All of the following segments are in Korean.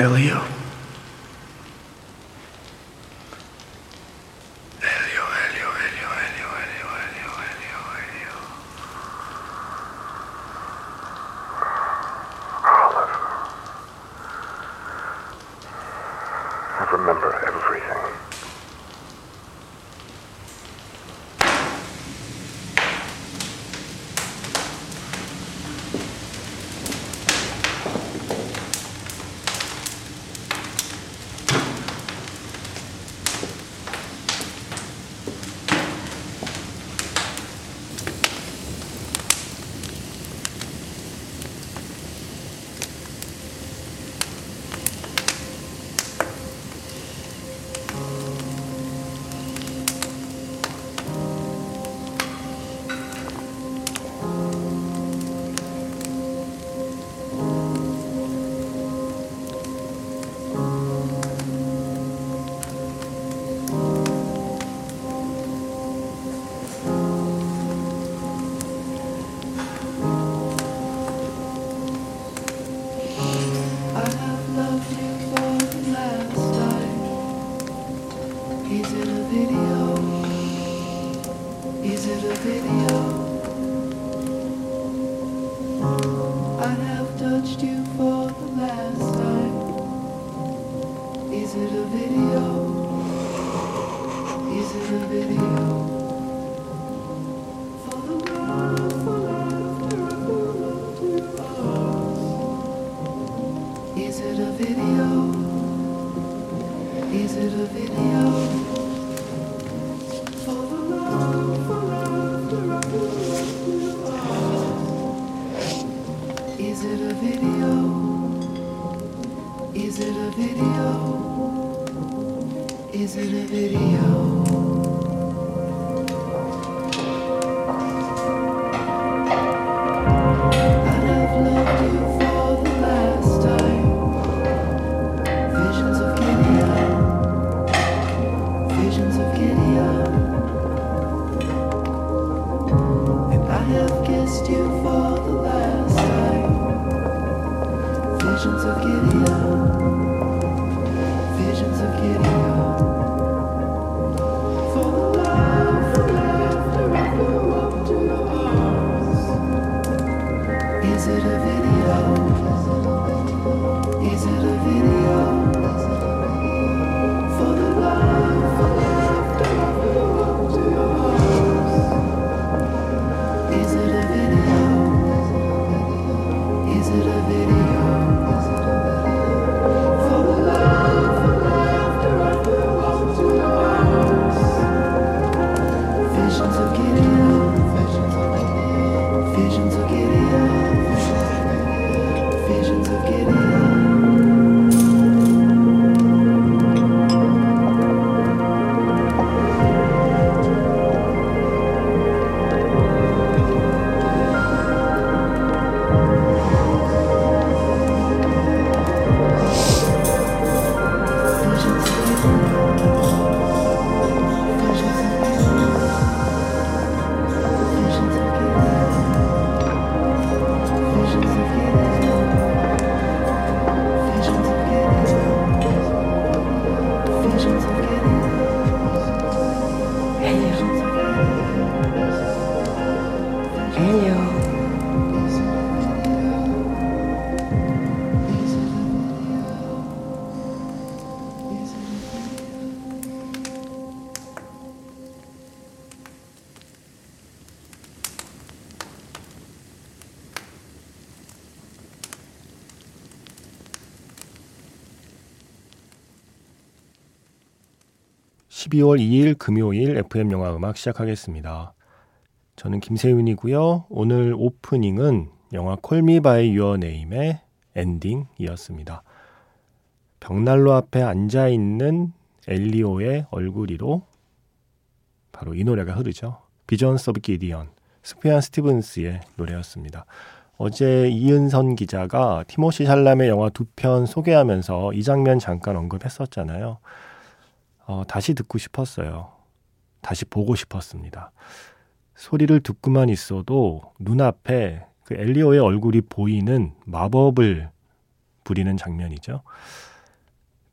Elio. Is it a video? Is it a video? 12월 2일 금요일 FM 영화 음악 시작하겠습니다. 저는 김세윤이고요. 오늘 오프닝은 영화 Call Me by Your Name의 엔딩이었습니다. 벽난로 앞에 앉아 있는 엘리오의 얼굴 위로 바로 이 노래가 흐르죠. Visions of Gideon 수프얀 스티븐스의 노래였습니다. 어제 이은선 기자가 티모시 샬라메의 영화 두 편 소개하면서 이 장면 잠깐 언급했었잖아요. 어, 다시 듣고 싶었어요. 다시 보고 싶었습니다. 소리를 듣고만 있어도 눈앞에 그 엘리오의 얼굴이 보이는 마법을 부리는 장면이죠.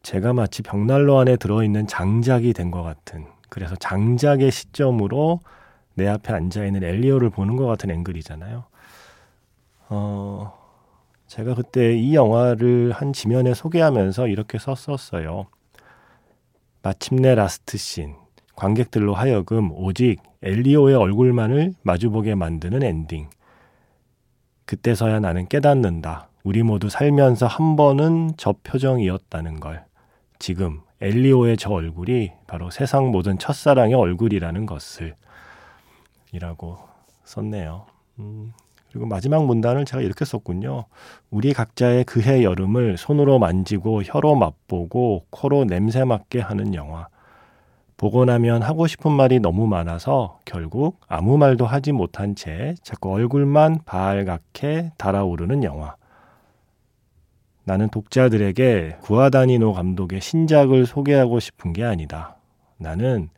제가 마치 벽난로 안에 들어있는 장작이 된 것 같은 그래서 장작의 시점으로 내 앞에 앉아있는 엘리오를 보는 것 같은 앵글이잖아요. 어, 제가 그때 이 영화를 한 지면에 소개하면서 이렇게 썼었어요. 마침내 라스트 씬. 관객들로 하여금 오직 엘리오의 얼굴만을 마주보게 만드는 엔딩. 그때서야 나는 깨닫는다. 우리 모두 살면서 한 번은 저 표정이었다는 걸. 지금 엘리오의 저 얼굴이 바로 세상 모든 첫사랑의 얼굴이라는 것을. 이라고 썼네요. 음, 그리고 마지막 문단을 제가 이렇게 썼군요. 우리 각자의 그해 여름을 손으로 만지고 혀로 맛보고 코로 냄새 맡게 하는 영화. 보고 나면 하고 싶은 말이 너무 많아서 결국 아무 말도 하지 못한 채 자꾸 얼굴만 발갛게 달아오르는 영화. 나는 독자들에게 구아다니노 감독의 신작을 소개하고 싶은 게 아니다. 나는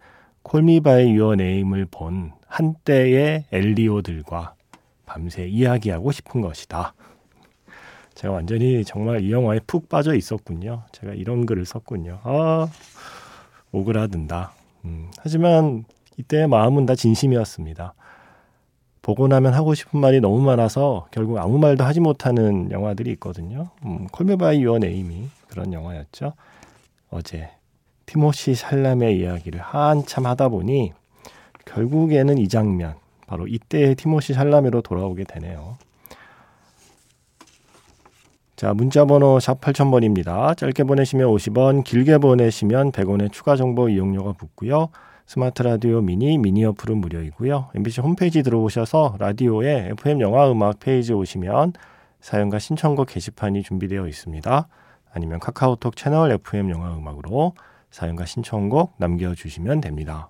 콜미바의 유어 네임을 본 한때의 엘리오들과 밤새 이야기하고 싶은 것이다. 제가 완전히 정말 이 영화에 푹 빠져 있었군요. 제가 이런 글을 썼군요. 아, 오그라든다. 음, 하지만 이때의 마음은 다 진심이었습니다. 보고 나면 하고 싶은 말이 너무 많아서 결국 아무 말도 하지 못하는 영화들이 있거든요. 음, 콜메바이 유어 네임이 그런 영화였죠. 어제 티모시 살람의 이야기를 한참 하다 보니 결국에는 이 장면, 바로 이때의 티모시 살라메로 돌아오게 되네요. 자, 문자번호 샵 8000번입니다. 짧게 보내시면 50원, 길게 보내시면 100원의 추가 정보 이용료가 붙고요. 스마트 라디오 미니, 미니 어플은 무료이고요. MBC 홈페이지 들어오셔서 라디오에 FM 영화 음악 페이지 오시면 사연과 신청곡 게시판이 준비되어 있습니다. 아니면 카카오톡 채널 FM 영화 음악으로 사연과 신청곡 남겨주시면 됩니다.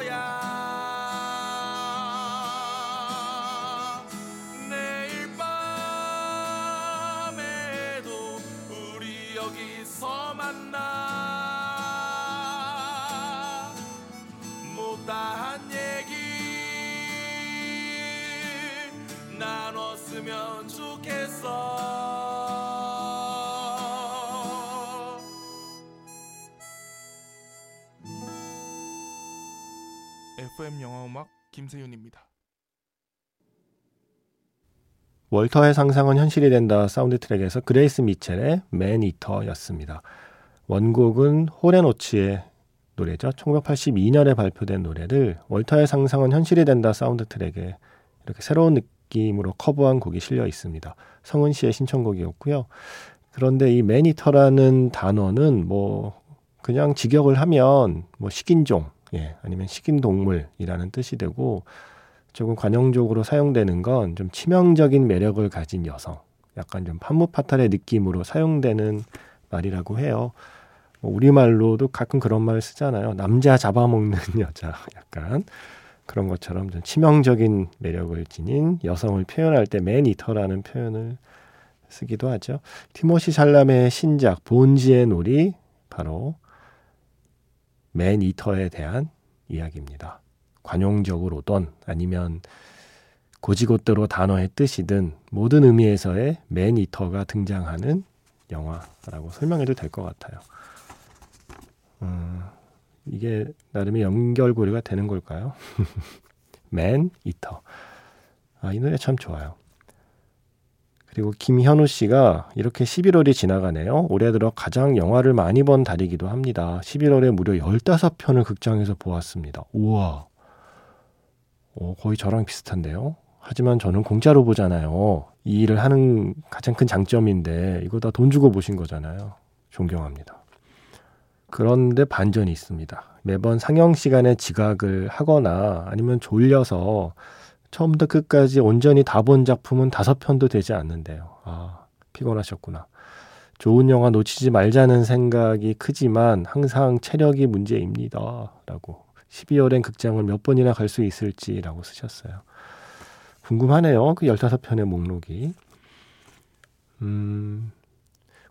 나눴으면 좋겠어 FM 영화 음악 김세윤입니다. 월터의 상상은 현실이 된다 사운드 트랙에서 그레이스 미첼의 Maneater였습니다. 원곡은 홀 앤 오츠의 노래죠. 1982년에 발표된 노래를 월터의 상상은 현실이 된다 사운드 트랙에 이렇게 새로운 느낌으로 커버한 곡이 실려 있습니다. 성은 씨의 신청곡이었고요. 그런데 이 매니터라는 단어는 뭐 그냥 직역을 하면 뭐 식인종, 예, 아니면 식인동물이라는 뜻이 되고 조금 관용적으로 사용되는 건 좀 치명적인 매력을 가진 여성, 약간 좀 판무파탈의 느낌으로 사용되는 말이라고 해요. 뭐 우리말로도 가끔 그런 말 쓰잖아요. 남자 잡아먹는 여자, 약간 그런 것처럼 좀 치명적인 매력을 지닌 여성을 표현할 때 매니터라는 표현을 쓰기도 하죠. 티모시 살람의 신작 본지의 놀이 바로 매니터에 대한 이야기입니다. 관용적으로든 아니면 고지고대로 단어의 뜻이든 모든 의미에서의 매니터가 등장하는 영화라고 설명해도 될 것 같아요. 음, 이게 나름의 연결고리가 되는 걸까요? 맨 이터. 아, 이 노래 참 좋아요. 그리고 김현우 씨가 이렇게 11월이 지나가네요. 올해 들어 가장 영화를 많이 본 달이기도 합니다. 11월에 무려 15편을 극장에서 보았습니다. 우와. 오, 거의 저랑 비슷한데요. 하지만 저는 공짜로 보잖아요. 이 일을 하는 가장 큰 장점인데 이거 다 돈 주고 보신 거잖아요. 존경합니다. 그런데 반전이 있습니다. 매번 상영 시간에 지각을 하거나 아니면 졸려서 처음부터 끝까지 온전히 다 본 작품은 다섯 편도 되지 않는데요. 아, 피곤하셨구나. 좋은 영화 놓치지 말자는 생각이 크지만 항상 체력이 문제입니다. 라고. 12월엔 극장을 몇 번이나 갈 수 있을지라고 쓰셨어요. 궁금하네요. 그 15편의 목록이. 음,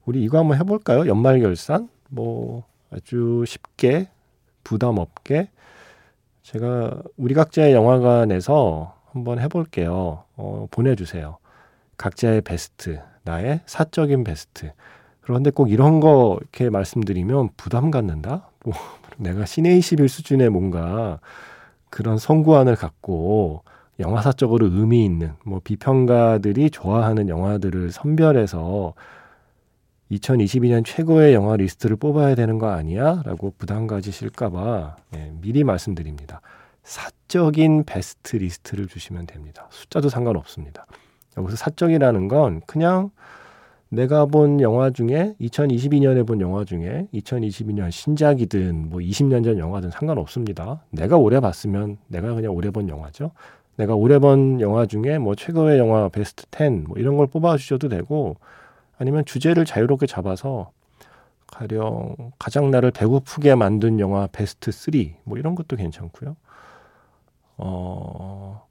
우리 이거 한번 해볼까요? 연말 결산? 뭐, 아주 쉽게, 부담 없게. 제가 우리 각자의 영화관에서 한번 해볼게요. 어, 보내주세요. 각자의 베스트, 나의 사적인 베스트. 그런데 꼭 이런 거 이렇게 말씀드리면 부담 갖는다? 뭐, 내가 신의 21 수준의 뭔가 그런 성구안을 갖고 영화사적으로 의미 있는 뭐 비평가들이 좋아하는 영화들을 선별해서 2022년 최고의 영화 리스트를 뽑아야 되는 거 아니야? 라고 부담 가지실까봐 예, 미리 말씀드립니다. 사적인 베스트 리스트를 주시면 됩니다. 숫자도 상관없습니다. 여기서 사적이라는 건 그냥 내가 본 영화 중에 2022년에 본 영화 중에 2022년 신작이든 뭐 20년 전 영화든 상관없습니다. 내가 올해 봤으면 내가 그냥 올해 본 영화죠. 내가 오래 본 영화 중에 뭐 최고의 영화 베스트 10 뭐 이런 걸 뽑아 주셔도 되고 아니면 주제를 자유롭게 잡아서 가령 가장 나를 배고프게 만든 영화 베스트 3 뭐 이런 것도 괜찮고요. 어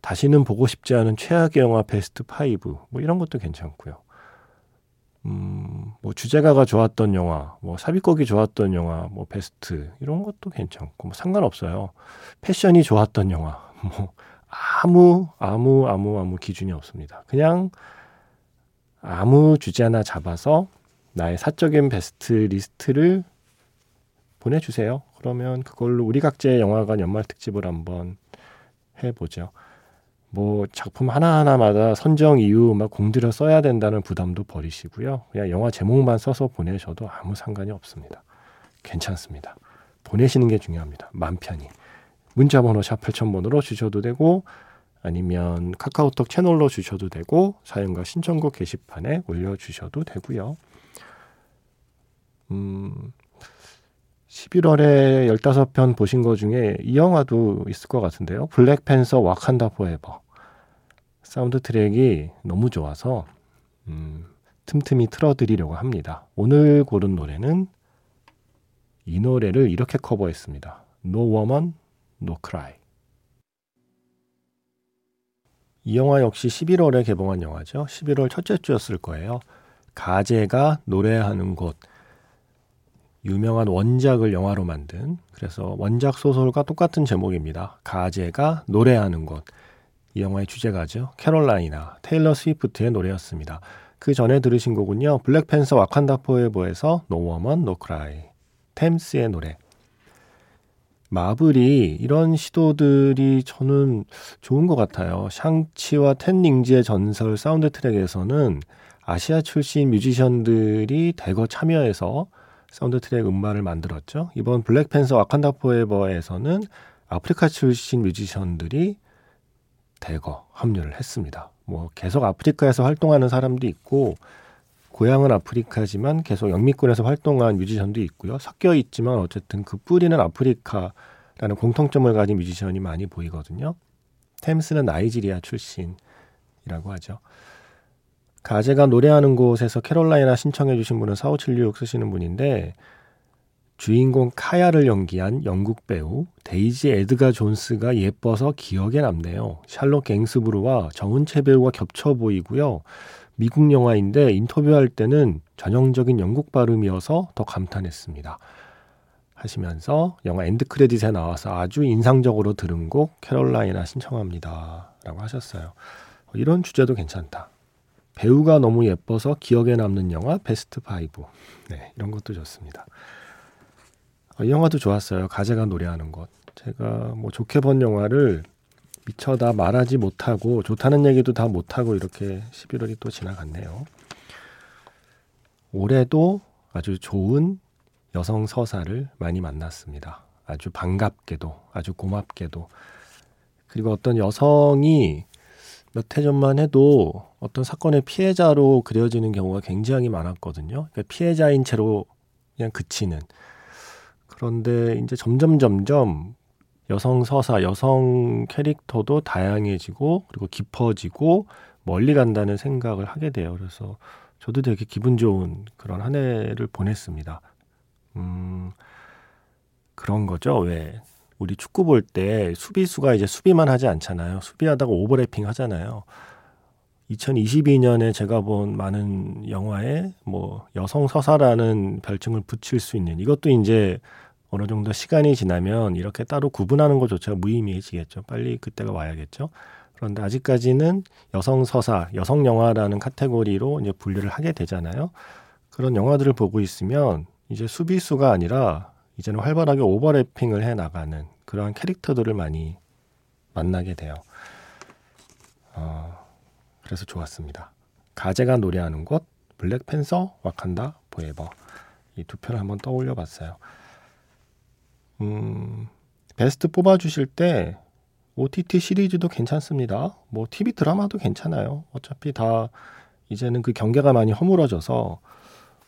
다시는 보고 싶지 않은 최악의 영화 베스트 5뭐 이런 것도 괜찮고요. 음, 뭐 주제가가 좋았던 영화, 뭐 삽입곡이 좋았던 영화, 뭐 베스트 이런 것도 괜찮고 뭐 상관없어요. 패션이 좋았던 영화, 뭐 아무 아무 아무 아무 기준이 없습니다. 그냥 아무 주제 하나 잡아서 나의 사적인 베스트 리스트를 보내주세요. 그러면 그걸로 우리 각자의 영화관 연말 특집을 한번 해보죠. 뭐 작품 하나하나마다 선정 이유 막 공들여 써야 된다는 부담도 버리시고요. 그냥 영화 제목만 써서 보내셔도 아무 상관이 없습니다. 괜찮습니다. 보내시는 게 중요합니다. 맘 편히. 문자 번호 샵 8000번으로 주셔도 되고 아니면 카카오톡 채널로 주셔도 되고 사연과 신청곡 게시판에 올려주셔도 되고요. 음, 11월에 15편 보신 거 중에 이 영화도 있을 것 같은데요. 블랙팬서 와칸다 포에버. 사운드 트랙이 너무 좋아서 음, 틈틈이 틀어드리려고 합니다. 오늘 고른 노래는 이 노래를 이렇게 커버했습니다. No Woman, No Cry. 이 영화 역시 11월에 개봉한 영화죠. 11월 첫째 주였을 거예요. 가제가 노래하는 곳. 유명한 원작을 영화로 만든 그래서 원작 소설과 똑같은 제목입니다. 가제가 노래하는 곳. 이 영화의 주제가죠. 캐롤라이나 테일러 스위프트의 노래였습니다. 그 전에 들으신 곡은요. 블랙팬서 와칸다 포에버에서 No Woman No Cry 템스의 노래. 마블이 이런 시도들이 저는 좋은 것 같아요. 샹치와 텐 링즈의 전설 사운드 트랙에서는 아시아 출신 뮤지션들이 대거 참여해서 사운드 트랙 음반을 만들었죠. 이번 블랙팬서 와칸다 포에버에서는 아프리카 출신 뮤지션들이 대거 합류를 했습니다. 뭐 계속 아프리카에서 활동하는 사람도 있고 고향은 아프리카지만 계속 영미권에서 활동한 뮤지션도 있고요. 섞여 있지만 어쨌든 그 뿌리는 아프리카라는 공통점을 가진 뮤지션이 많이 보이거든요. 템스는 나이지리아 출신이라고 하죠. 가제가 노래하는 곳에서 캐롤라이나 신청해 주신 분은 4576 쓰시는 분인데 주인공 카야를 연기한 영국 배우 데이지 에드가 존스가 예뻐서 기억에 남네요. 샬롯 갱스브루와 정은채 배우가 겹쳐 보이고요. 미국 영화인데 인터뷰할 때는 전형적인 영국 발음이어서 더 감탄했습니다. 하시면서 영화 엔드 크레딧에 나와서 아주 인상적으로 들은 곡 캐롤라이나 신청합니다. 라고 하셨어요. 이런 주제도 괜찮다. 배우가 너무 예뻐서 기억에 남는 영화 베스트 5. 네, 이런 것도 좋습니다. 어, 이 영화도 좋았어요. 가제가 노래하는 것. 제가 뭐 좋게 본 영화를 미처 다 말하지 못하고 좋다는 얘기도 다 못하고 이렇게 11월이 또 지나갔네요. 올해도 아주 좋은 여성 서사를 많이 만났습니다. 아주 반갑게도, 아주 고맙게도. 그리고 어떤 여성이 몇 해 전만 해도 어떤 사건의 피해자로 그려지는 경우가 굉장히 많았거든요. 그러니까 피해자인 채로 그냥 그치는. 그런데 이제 점점 점점 여성 서사, 여성 캐릭터도 다양해지고 그리고 깊어지고 멀리 간다는 생각을 하게 돼요. 그래서 저도 되게 기분 좋은 그런 한 해를 보냈습니다. 음, 그런 거죠. 왜 우리 축구 볼 때 수비수가 이제 수비만 하지 않잖아요. 수비하다가 오버래핑 하잖아요. 2022년에 제가 본 많은 영화에 뭐 여성 서사라는 별칭을 붙일 수 있는 이것도 이제 어느 정도 시간이 지나면 이렇게 따로 구분하는 것조차 무의미해지겠죠. 빨리 그때가 와야겠죠. 그런데 아직까지는 여성 서사, 여성 영화라는 카테고리로 이제 분류를 하게 되잖아요. 그런 영화들을 보고 있으면 이제 수비수가 아니라 이제는 활발하게 오버래핑을 해 나가는 그러한 캐릭터들을 많이 만나게 돼요. 어, 그래서 좋았습니다. 가제가 노래하는 곳, 블랙팬서, 와칸다, 포에버 이 두 편을 한번 떠올려 봤어요. 음, 베스트 뽑아주실 때 OTT 시리즈도 괜찮습니다. 뭐 TV 드라마도 괜찮아요. 어차피 다 이제는 그 경계가 많이 허물어져서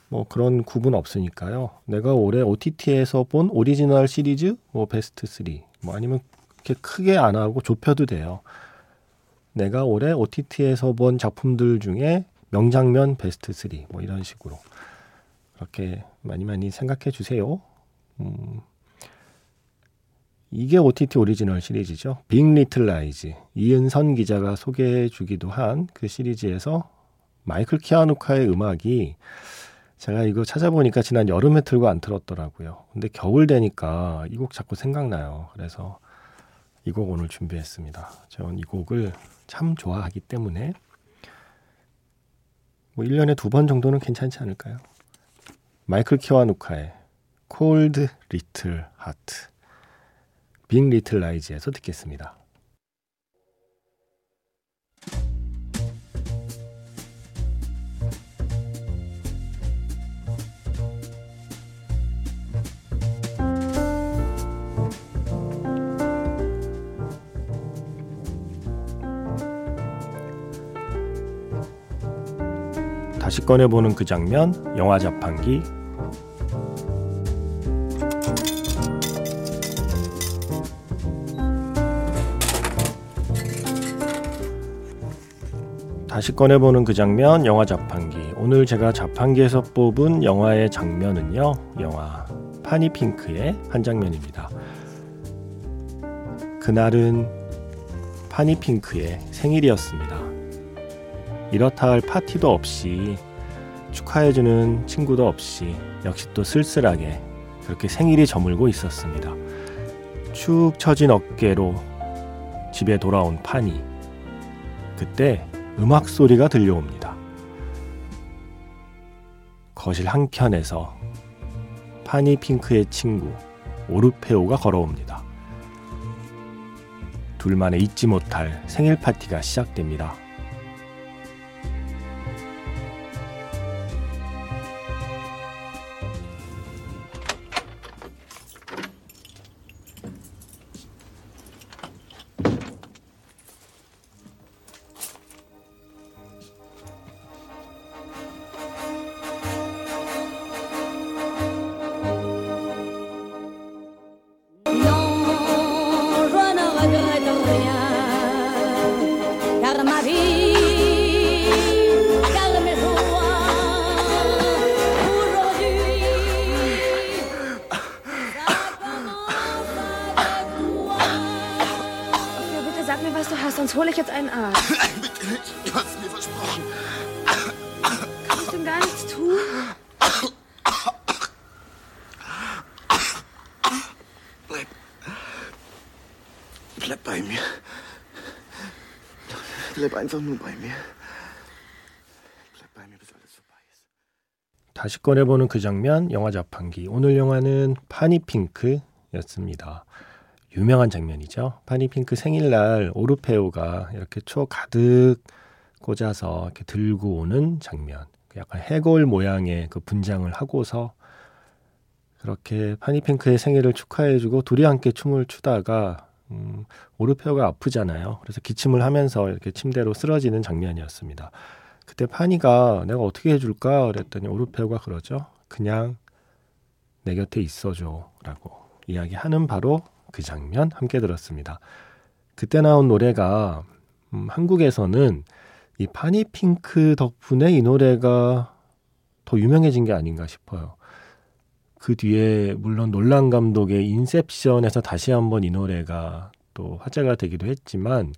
뭐 그런 구분 없으니까요. 내가 올해 OTT에서 본 오리지널 시리즈 뭐 베스트 3, 뭐 아니면 이렇게 크게 안 하고 좁혀도 돼요. 내가 올해 OTT에서 본 작품들 중에 명장면 베스트 3, 뭐 이런 식으로 그렇게 많이 많이 생각해 주세요. 음, 이게 OTT 오리지널 시리즈죠. 빅 리틀 라이즈. 이은선 기자가 소개해 주기도 한 그 시리즈에서 마이클 키와누카의 음악이 제가 이거 찾아보니까 지난 여름에 틀고 안 틀었더라고요. 근데 겨울 되니까 이 곡 자꾸 생각나요. 그래서 이 곡 오늘 준비했습니다. 저는 이 곡을 참 좋아하기 때문에 뭐 1년에 두 번 정도는 괜찮지 않을까요? 마이클 키와누카의 Cold Little Heart 빅 리틀 라이즈에서 듣겠습니다. 다시 꺼내보는 그 장면, 영화 자판기. 다시 꺼내보는 그 장면, 영화 자판기. 오늘 제가 자판기에서 뽑은 영화의 장면은요, 영화 파니핑크의 한 장면입니다. 그날은 파니핑크의 생일이었습니다. 이렇다 할 파티도 없이 축하해주는 친구도 없이 역시 또 쓸쓸하게 그렇게 생일이 저물고 있었습니다. 축 처진 어깨로 집에 돌아온 파니. 그때 음악 소리가 들려옵니다. 거실 한켠에서 파니 핑크의 친구 오르페오가 걸어옵니다. 둘만의 잊지 못할 생일 파티가 시작됩니다. Sag mir, was du hast, sonst hole ich jetzt einen Arzt. Du hast mir versprochen. Kann ich denn gar nichts tun? Bleib. Bleib bei mir. Bleib einfach nur bei mir. Bleib bei mir, bis alles vorbei ist. 다시 꺼내보는 그 장면, 영화 자판기. 오늘 영화는 파니핑크였습니다. 유명한 장면이죠. 파니핑크 생일날 오르페오가 이렇게 초 가득 꽂아서 이렇게 들고 오는 장면. 그 약간 해골 모양의 그 분장을 하고서 그렇게 파니핑크의 생일을 축하해주고 둘이 함께 춤을 추다가 음, 오르페오가 아프잖아요. 그래서 기침을 하면서 이렇게 침대로 쓰러지는 장면이었습니다. 그때 파니가 내가 어떻게 해줄까 그랬더니 오르페오가 그러죠. 그냥 내 곁에 있어줘라고 이야기하는 바로 그 장면 함께 들었습니다. 그때 나온 노래가 음, 한국에서는 이 파니핑크 덕분에 이 노래가 더 유명해진 게 아닌가 싶어요. 그 뒤에 물론 놀란 감독의 인셉션에서 다시 한번 이 노래가 또 화제가 되기도 했지만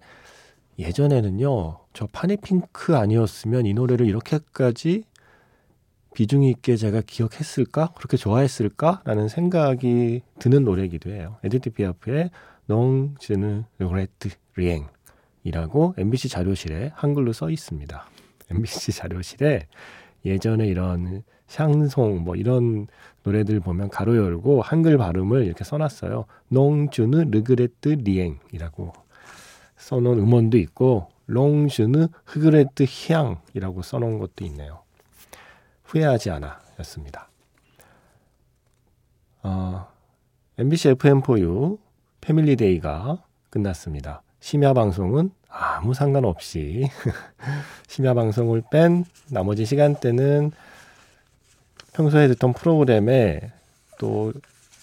예전에는요 저 파니핑크 아니었으면 이 노래를 이렇게까지 비중 있게 제가 기억했을까 그렇게 좋아했을까라는 생각이 드는 노래이기도 해요. 에디트 피아프의 Non, je ne regrette rien이라고 MBC 자료실에 한글로 써 있습니다. MBC 자료실에 예전에 이런 샹송 뭐 이런 노래들 보면 가로 열고 한글 발음을 이렇게 써놨어요. 농주느 르그레트 리앵이라고 써놓은 음원도 있고 롱주느 흐그레트 향이라고 써놓은 것도 있네요. 후회하지 않아 였습니다. 어, MBC FM4U 패밀리데이가 끝났습니다. 심야 방송은 아무 상관없이 심야 방송을 뺀 나머지 시간대는 평소에 듣던 프로그램에 또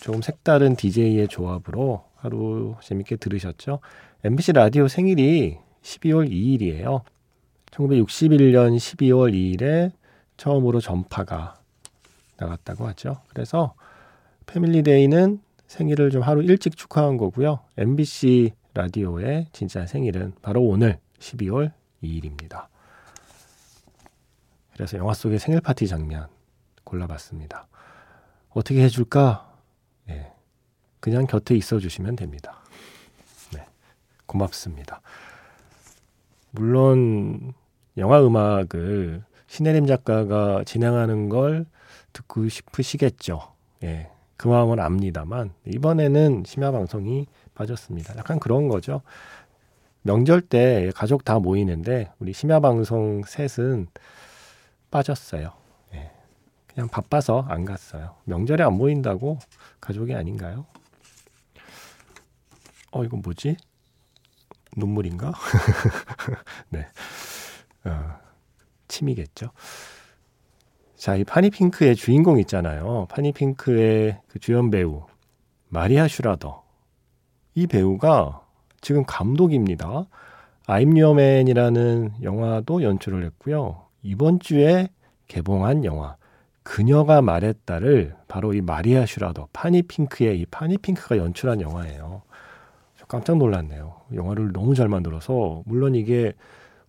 조금 색다른 DJ의 조합으로 하루 재밌게 들으셨죠? MBC 라디오 생일이 12월 2일이에요. 1961년 12월 2일에 처음으로 전파가 나갔다고 하죠. 그래서 패밀리데이는 생일을 좀 하루 일찍 축하한 거고요. MBC 라디오의 진짜 생일은 바로 오늘 12월 2일입니다. 그래서 영화 속의 생일 파티 장면 골라봤습니다. 어떻게 해줄까? 네, 그냥 곁에 있어 주시면 됩니다. 네, 고맙습니다. 물론 영화 음악을 신혜림 작가가 진행하는 걸 듣고 싶으시겠죠. 예, 그 마음은 압니다만 이번에는 심야 방송이 빠졌습니다. 약간 그런 거죠. 명절 때 가족 다 모이는데 우리 심야 방송 셋은 빠졌어요. 예. 그냥 바빠서 안 갔어요. 명절에 안 모인다고 가족이 아닌가요? 어 이건 뭐지? 눈물인가? 네. 어, 침이겠죠. 자, 이 파니핑크의 주인공 있잖아요. 파니핑크의 그 주연 배우 마리아 슈라더. 이 배우가 지금 감독입니다. 아임 유어맨이라는 영화도 연출을 했고요. 이번 주에 개봉한 영화 그녀가 말했다를 바로 이 마리아 슈라더 파니핑크의 이 파니핑크가 연출한 영화예요. 저 깜짝 놀랐네요. 영화를 너무 잘 만들어서 물론 이게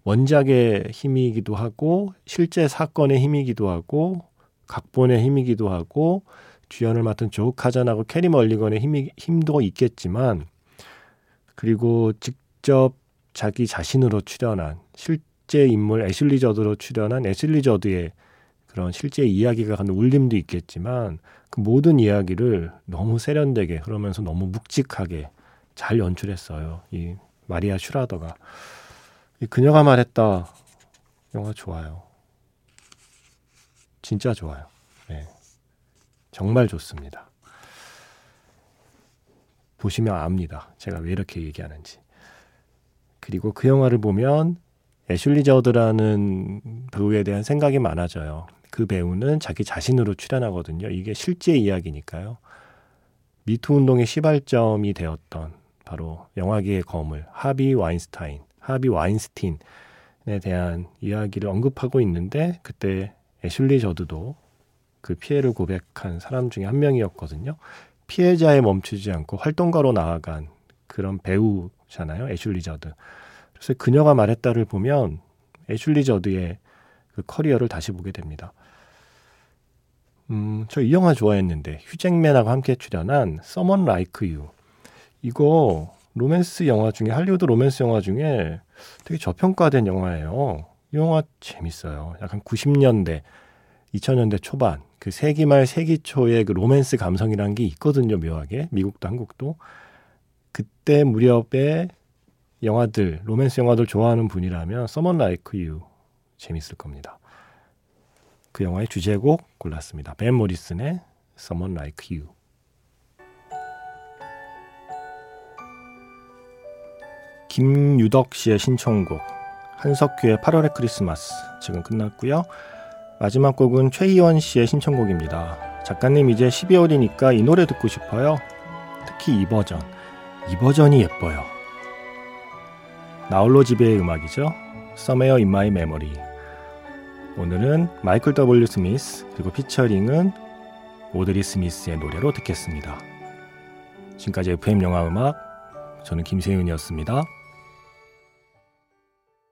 원작의 힘이기도 하고 실제 사건의 힘이기도 하고 각본의 힘이기도 하고 주연을 맡은 조 카잔하고 캐리 멀리건의 힘이, 힘도 있겠지만 그리고 직접 자기 자신으로 출연한 실제 인물 애슐리 저드로 출연한 애슐리 저드의 그런 실제 이야기가 갖는 울림도 있겠지만 그 모든 이야기를 너무 세련되게 그러면서 너무 묵직하게 잘 연출했어요. 이 마리아 슈라더가. 그녀가 말했다. 영화 좋아요. 진짜 좋아요. 네. 정말 좋습니다. 보시면 압니다. 제가 왜 이렇게 얘기하는지. 그리고 그 영화를 보면 애슐리 저드라는 배우에 대한 생각이 많아져요. 그 배우는 자기 자신으로 출연하거든요. 이게 실제 이야기니까요. 미투 운동의 시발점이 되었던 바로 영화계의 거물 하비 와인스타인 하비 와인스틴에 대한 이야기를 언급하고 있는데 그때 애슐리 저드도 그 피해를 고백한 사람 중에 한 명이었거든요. 피해자에 멈추지 않고 활동가로 나아간 그런 배우잖아요. 애슐리 저드. 그래서 그녀가 말했다를 보면 애슐리 저드의 그 커리어를 다시 보게 됩니다. 음, 저 이 영화 좋아했는데 휴잭맨하고 함께 출연한 Someone Like You. 이거 로맨스 영화 중에 할리우드 로맨스 영화 중에 되게 저평가된 영화예요. 이 영화 재밌어요. 약간 90년대, 2000년대 초반 그 세기 말 세기 초의 그 로맨스 감성이라는 게 있거든요. 묘하게 미국도 한국도 그때 무렵에 영화들 로맨스 영화들 좋아하는 분이라면 Someone Like You 재밌을 겁니다. 그 영화의 주제곡 골랐습니다. 벤 모리슨의 Someone Like You. 김유덕 씨의 신청곡 한석규의 8월의 크리스마스 지금 끝났고요. 마지막 곡은 최희원 씨의 신청곡입니다. 작가님 이제 12월이니까 이 노래 듣고 싶어요. 특히 이 버전. 이 버전이 예뻐요. 나홀로 집의 음악이죠. Somewhere in My Memory. 오늘은 마이클 W. 스미스 그리고 피처링은 오드리 스미스의 노래로 듣겠습니다. 지금까지 FM 영화 음악 저는 김세윤이었습니다.